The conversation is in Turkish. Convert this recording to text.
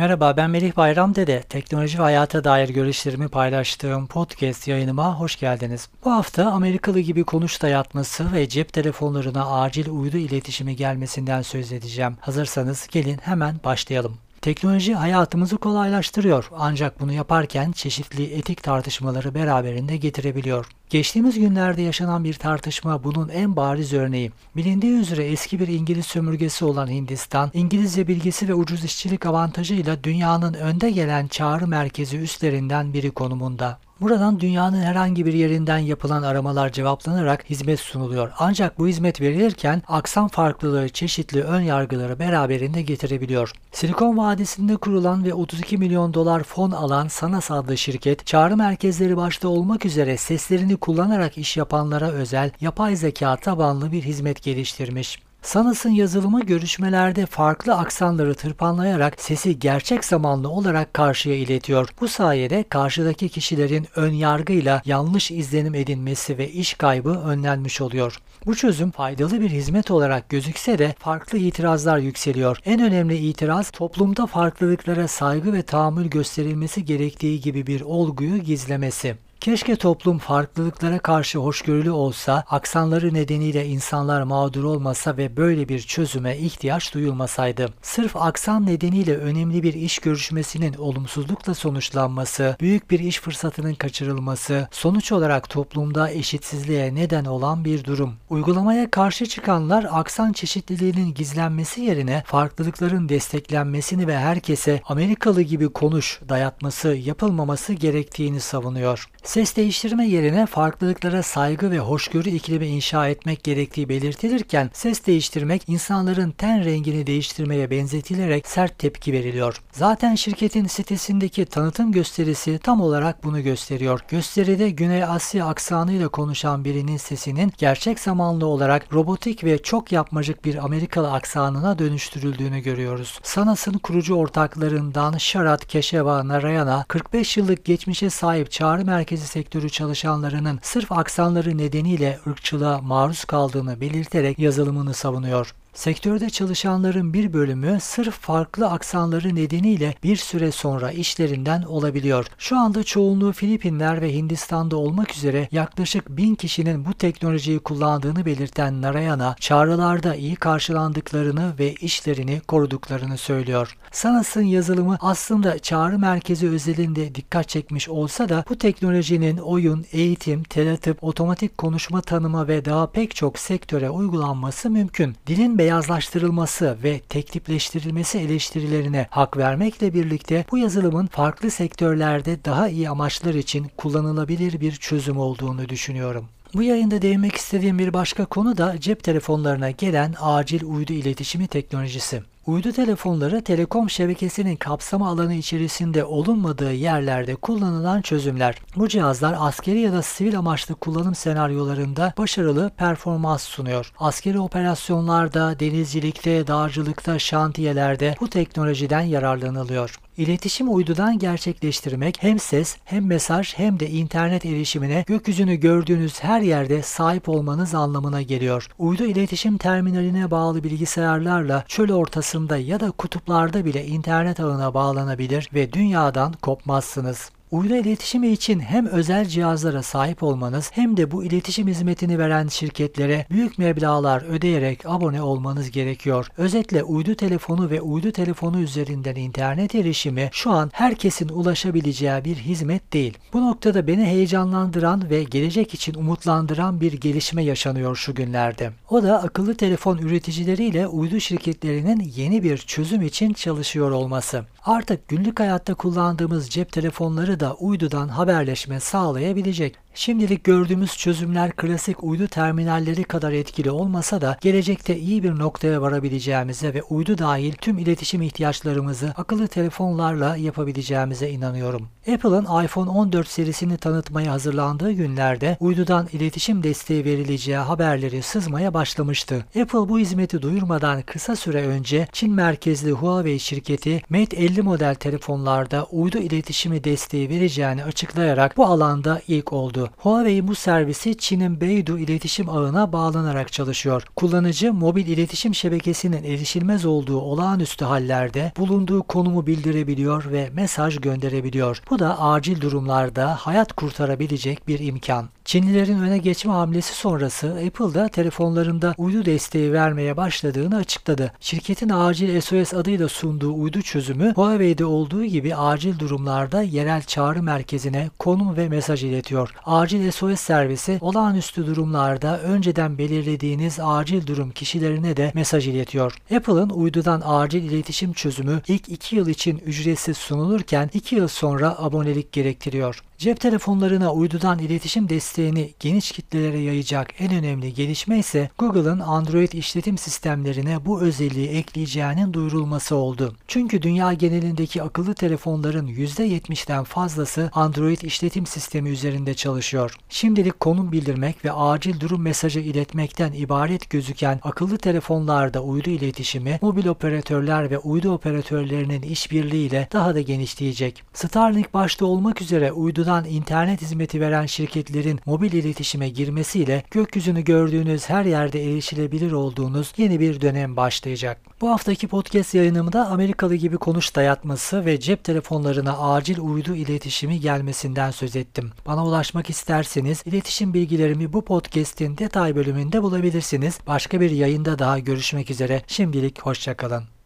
Merhaba ben Melih Bayram Dede. Teknoloji ve hayata dair görüşlerimi paylaştığım podcast yayınıma hoş geldiniz. Bu hafta Amerikalı gibi konuş dayatması ve cep telefonlarına acil uydu iletişimi gelmesinden söz edeceğim. Hazırsanız gelin hemen başlayalım. Teknoloji hayatımızı kolaylaştırıyor ancak bunu yaparken çeşitli etik tartışmaları beraberinde getirebiliyor. Geçtiğimiz günlerde yaşanan bir tartışma bunun en bariz örneği. Bilindiği üzere eski bir İngiliz sömürgesi olan Hindistan, İngilizce bilgisi ve ucuz işçilik avantajıyla dünyanın önde gelen çağrı merkezi üstlerinden biri konumunda. Buradan dünyanın herhangi bir yerinden yapılan aramalar cevaplanarak hizmet sunuluyor. Ancak bu hizmet verilirken aksan farklılığı çeşitli ön yargıları beraberinde getirebiliyor. Silikon Vadisi'nde kurulan ve 32 milyon dolar fon alan Sanas adlı şirket, çağrı merkezleri başta olmak üzere seslerini kullanarak iş yapanlara özel yapay zeka tabanlı bir hizmet geliştirmiş. Sanas'ın yazılımı görüşmelerde farklı aksanları tırpanlayarak sesi gerçek zamanlı olarak karşıya iletiyor. Bu sayede karşıdaki kişilerin ön yargıyla yanlış izlenim edinmesi ve iş kaybı önlenmiş oluyor. Bu çözüm faydalı bir hizmet olarak gözükse de farklı itirazlar yükseliyor. En önemli itiraz toplumda farklılıklara saygı ve tahammül gösterilmesi gerektiği gibi bir olguyu gizlemesi. Keşke toplum farklılıklara karşı hoşgörülü olsa, aksanları nedeniyle insanlar mağdur olmasa ve böyle bir çözüme ihtiyaç duyulmasaydı. Sırf aksan nedeniyle önemli bir iş görüşmesinin olumsuzlukla sonuçlanması, büyük bir iş fırsatının kaçırılması, sonuç olarak toplumda eşitsizliğe neden olan bir durum. Uygulamaya karşı çıkanlar aksan çeşitliliğinin gizlenmesi yerine farklılıkların desteklenmesini ve herkese Amerikalı gibi konuş dayatması yapılmaması gerektiğini savunuyor. Ses değiştirme yerine farklılıklara saygı ve hoşgörü iklimi inşa etmek gerektiği belirtilirken ses değiştirmek insanların ten rengini değiştirmeye benzetilerek sert tepki veriliyor. Zaten şirketin sitesindeki tanıtım gösterisi tam olarak bunu gösteriyor. Gösteride Güney Asya aksanıyla konuşan birinin sesinin gerçek zamanlı olarak robotik ve çok yapmacık bir Amerikalı aksanına dönüştürüldüğünü görüyoruz. Sanas'ın kurucu ortaklarından Sharat Keshava Narayana 45 yıllık geçmişe sahip çağrı merkezi merkezi sektörü çalışanlarının sırf aksanları nedeniyle ırkçılığa maruz kaldığını belirterek yazılımını savunuyor. Sektörde çalışanların bir bölümü sırf farklı aksanları nedeniyle bir süre sonra işlerinden olabiliyor. Şu anda çoğunluğu Filipinler ve Hindistan'da olmak üzere yaklaşık bin kişinin bu teknolojiyi kullandığını belirten Narayana, çağrılarda iyi karşılandıklarını ve işlerini koruduklarını söylüyor. Sanas'ın yazılımı aslında çağrı merkezi özelinde dikkat çekmiş olsa da bu teknolojinin oyun, eğitim, teletıp, otomatik konuşma tanıma ve daha pek çok sektöre uygulanması mümkün. Dilin beyazlaştırılması ve teklifleştirilmesi eleştirilerine hak vermekle birlikte bu yazılımın farklı sektörlerde daha iyi amaçlar için kullanılabilir bir çözüm olduğunu düşünüyorum. Bu yayında değinmek istediğim bir başka konu da cep telefonlarına gelen acil uydu iletişimi teknolojisi. Uydu telefonları telekom şebekesinin kapsama alanı içerisinde olunmadığı yerlerde kullanılan çözümler. Bu cihazlar askeri ya da sivil amaçlı kullanım senaryolarında başarılı performans sunuyor. Askeri operasyonlarda, denizcilikte, dağcılıkta, şantiyelerde bu teknolojiden yararlanılıyor. İletişim uydudan gerçekleştirmek hem ses hem mesaj hem de internet erişimine gökyüzünü gördüğünüz her yerde sahip olmanız anlamına geliyor. Uydu iletişim terminaline bağlı bilgisayarlarla çöl ortasında ya da kutuplarda bile internet ağına bağlanabilir ve dünyadan kopmazsınız. Uydu iletişimi için hem özel cihazlara sahip olmanız hem de bu iletişim hizmetini veren şirketlere büyük meblağlar ödeyerek abone olmanız gerekiyor. Özetle uydu telefonu ve uydu telefonu üzerinden internet erişimi şu an herkesin ulaşabileceği bir hizmet değil. Bu noktada beni heyecanlandıran ve gelecek için umutlandıran bir gelişme yaşanıyor şu günlerde. O da akıllı telefon üreticileriyle uydu şirketlerinin yeni bir çözüm için çalışıyor olması. Artık günlük hayatta kullandığımız cep telefonları da uydudan haberleşme sağlayabilecek. Şimdilik gördüğümüz çözümler klasik uydu terminalleri kadar etkili olmasa da gelecekte iyi bir noktaya varabileceğimize ve uydu dahil tüm iletişim ihtiyaçlarımızı akıllı telefonlarla yapabileceğimize inanıyorum. Apple'ın iPhone 14 serisini tanıtmaya hazırlandığı günlerde uydudan iletişim desteği verileceği haberleri sızmaya başlamıştı. Apple bu hizmeti duyurmadan kısa süre önce Çin merkezli Huawei şirketi Mate 50 model telefonlarda uydu iletişimi desteği vereceğini açıklayarak bu alanda ilk oldu. Oldu. Huawei bu servisi Çin'in Beidou iletişim ağına bağlanarak çalışıyor. Kullanıcı mobil iletişim şebekesinin erişilmez olduğu olağanüstü hallerde bulunduğu konumu bildirebiliyor ve mesaj gönderebiliyor. Bu da acil durumlarda hayat kurtarabilecek bir imkan. Çinlilerin öne geçme hamlesi sonrası Apple da telefonlarında uydu desteği vermeye başladığını açıkladı. Şirketin acil SOS adıyla sunduğu uydu çözümü Huawei'de olduğu gibi acil durumlarda yerel çağrı merkezine konum ve mesaj iletiyor. Acil SOS servisi olağanüstü durumlarda önceden belirlediğiniz acil durum kişilerine de mesaj iletiyor. Apple'ın uydudan acil iletişim çözümü ilk 2 yıl için ücretsiz sunulurken 2 yıl sonra abonelik gerektiriyor. Cep telefonlarına uydudan iletişim desteğini geniş kitlelere yayacak en önemli gelişme ise Google'ın Android işletim sistemlerine bu özelliği ekleyeceğinin duyurulması oldu. Çünkü dünya genelindeki akıllı telefonların %70'den fazlası Android işletim sistemi üzerinde çalışıyor. Şimdilik konum bildirmek ve acil durum mesajı iletmekten ibaret gözüken akıllı telefonlarda uydu iletişimi mobil operatörler ve uydu operatörlerinin işbirliğiyle daha da genişleyecek. Starlink başta olmak üzere uydudan internet hizmeti veren şirketlerin mobil iletişime girmesiyle gökyüzünü gördüğünüz her yerde erişilebilir olduğunuz yeni bir dönem başlayacak. Bu haftaki podcast yayınımda Amerikalı gibi konuş dayatması ve cep telefonlarına acil uydu iletişimi gelmesinden söz ettim. Bana ulaşmak isterseniz iletişim bilgilerimi bu podcast'in detay bölümünde bulabilirsiniz. Başka bir yayında daha görüşmek üzere. Şimdilik hoşçakalın.